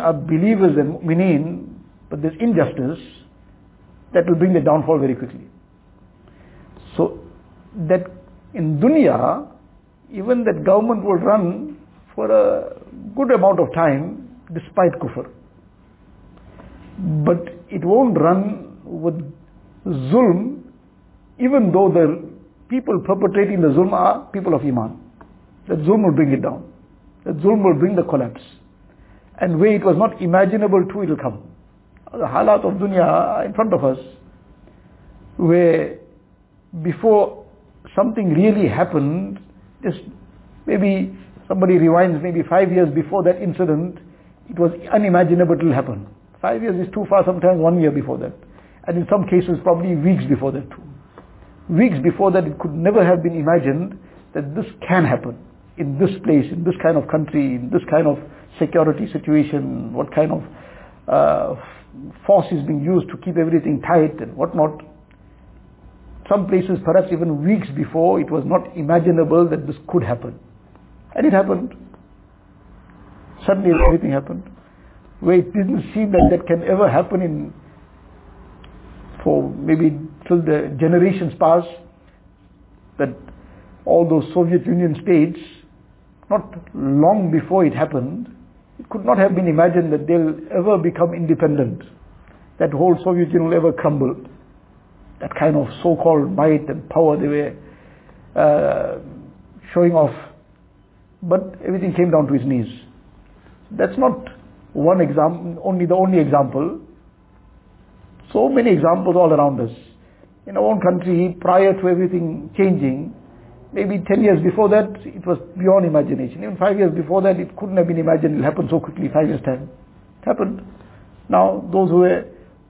are believers and mu'mineen, but there's injustice, that will bring the downfall very quickly. So that in dunya, even that government will run for a good amount of time despite kufr. But it won't run with zulm even though the people perpetrating the zulm are people of iman. That zulm will bring it down. That zulm will bring the collapse. And where it was not imaginable to, it will come. The halat of dunya in front of us, where before something really happened, just maybe somebody rewinds maybe five years before that incident, it was unimaginable it will happen. Five years is too far, sometimes one year before that. And in some cases probably weeks before that too. Weeks before that it could never have been imagined that this can happen in this place, in this kind of country, in this kind of security situation, what kind of uh, force is being used to keep everything tight and whatnot. Some places, perhaps even weeks before, it was not imaginable that this could happen. And it happened. Suddenly everything happened. Where it didn't seem that that can ever happen in, for maybe till the generations pass, that all those Soviet Union states, not long before it happened, it could not have been imagined that they'll ever become independent. That whole Soviet Union will ever crumble. That kind of so-called might and power they were uh, showing off. But everything came down to his knees. That's not one example, only the only example. So many examples all around us. In our own country, prior to everything changing, maybe 10 years before that, it was beyond imagination. Even 5 years before that, it couldn't have been imagined it will happen so quickly, 5 years time. It happened. Now, those who were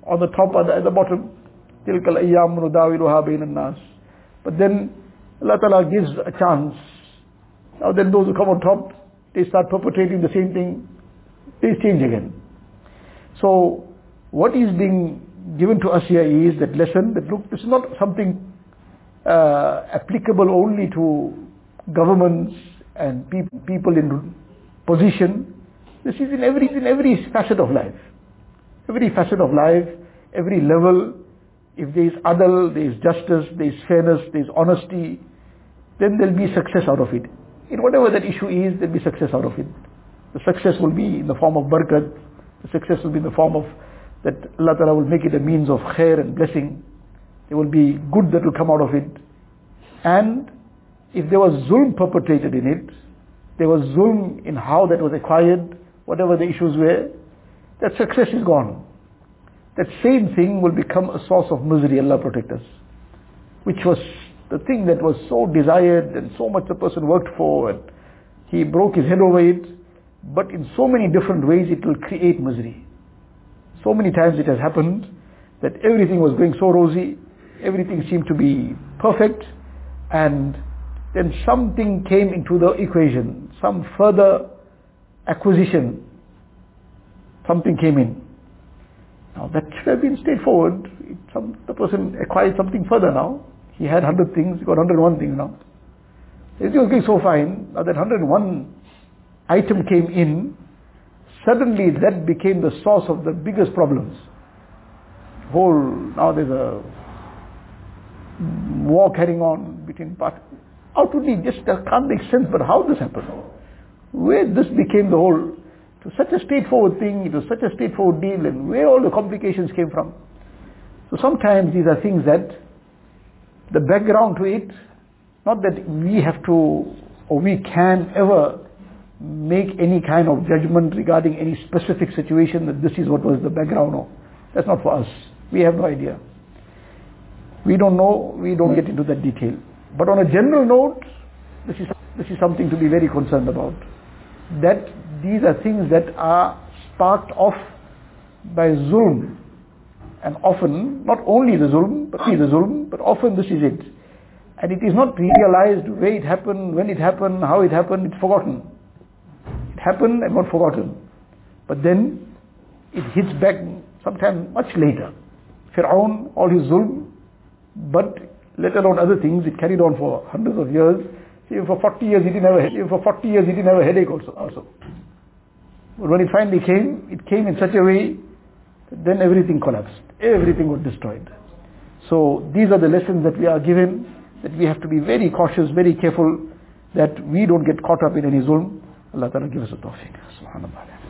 on the top are at the bottom. تِلْكَ الْأَيَّامُ نُدَاوِلُهَا بَيْنَ النَّاسِ But then, Allah Ta'ala gives a chance. Now then those who come on top, they start perpetrating the same thing, they change again. So, what is being given to us here is that lesson that look, this is not something uh, applicable only to governments and pe- people in position. This is in every in every facet of life. Every facet of life, every level. If there is adl, there is justice, there is fairness, there is honesty, then there will be success out of it. In whatever that issue is, there will be success out of it. The success will be in the form of barakat. The success will be in the form of that Allah Ta'ala will make it a means of khair and blessing. There will be good that will come out of it. And if there was zulm perpetrated in it, there was zulm in how that was acquired, whatever the issues were, that success is gone. That same thing will become a source of misery, Allah protect us. Which was the thing that was so desired and so much the person worked for and he broke his head over it, but in so many different ways it will create misery. So many times it has happened that everything was going so rosy, everything seemed to be perfect, and then something came into the equation, some further acquisition, something came in. Now that should have been straightforward. Some, the person acquired something further now. He had 100 things, he got 101 things now. It was going so fine, now that 101 item came in, suddenly that became the source of the biggest problems. Whole, now there's a war carrying on between parties. Outwardly just can't make sense, but how this happened? Where this became the whole, it was such a straightforward thing, it was such a straightforward deal, and where all the complications came from. So sometimes these are things that, the background to it, not that we have to, or we can ever make any kind of judgment regarding any specific situation that this is what was the background of. That's not for us. We have no idea. We don't know, we don't get into that detail. But on a general note, this is, this is something to be very concerned about. That these are things that are sparked off by zulm. And often, not only the zulm, but the zulm, but often this is it. And it is not realized where it happened, when it happened, how it happened, it's forgotten. It happened and got forgotten. But then, it hits back sometime much later. Fir'aun, all his zulm, but let alone other things, it carried on for hundreds of years. For 40 years he didn't have a, for 40 years he didn't have a headache also. also. But when it finally came, it came in such a way that then everything collapsed. Everything was destroyed. So these are the lessons that we are given, that we have to be very cautious, very careful, that we don't get caught up in any zulm. Allah Ta'ala give us a tawfiq. Subhanallah.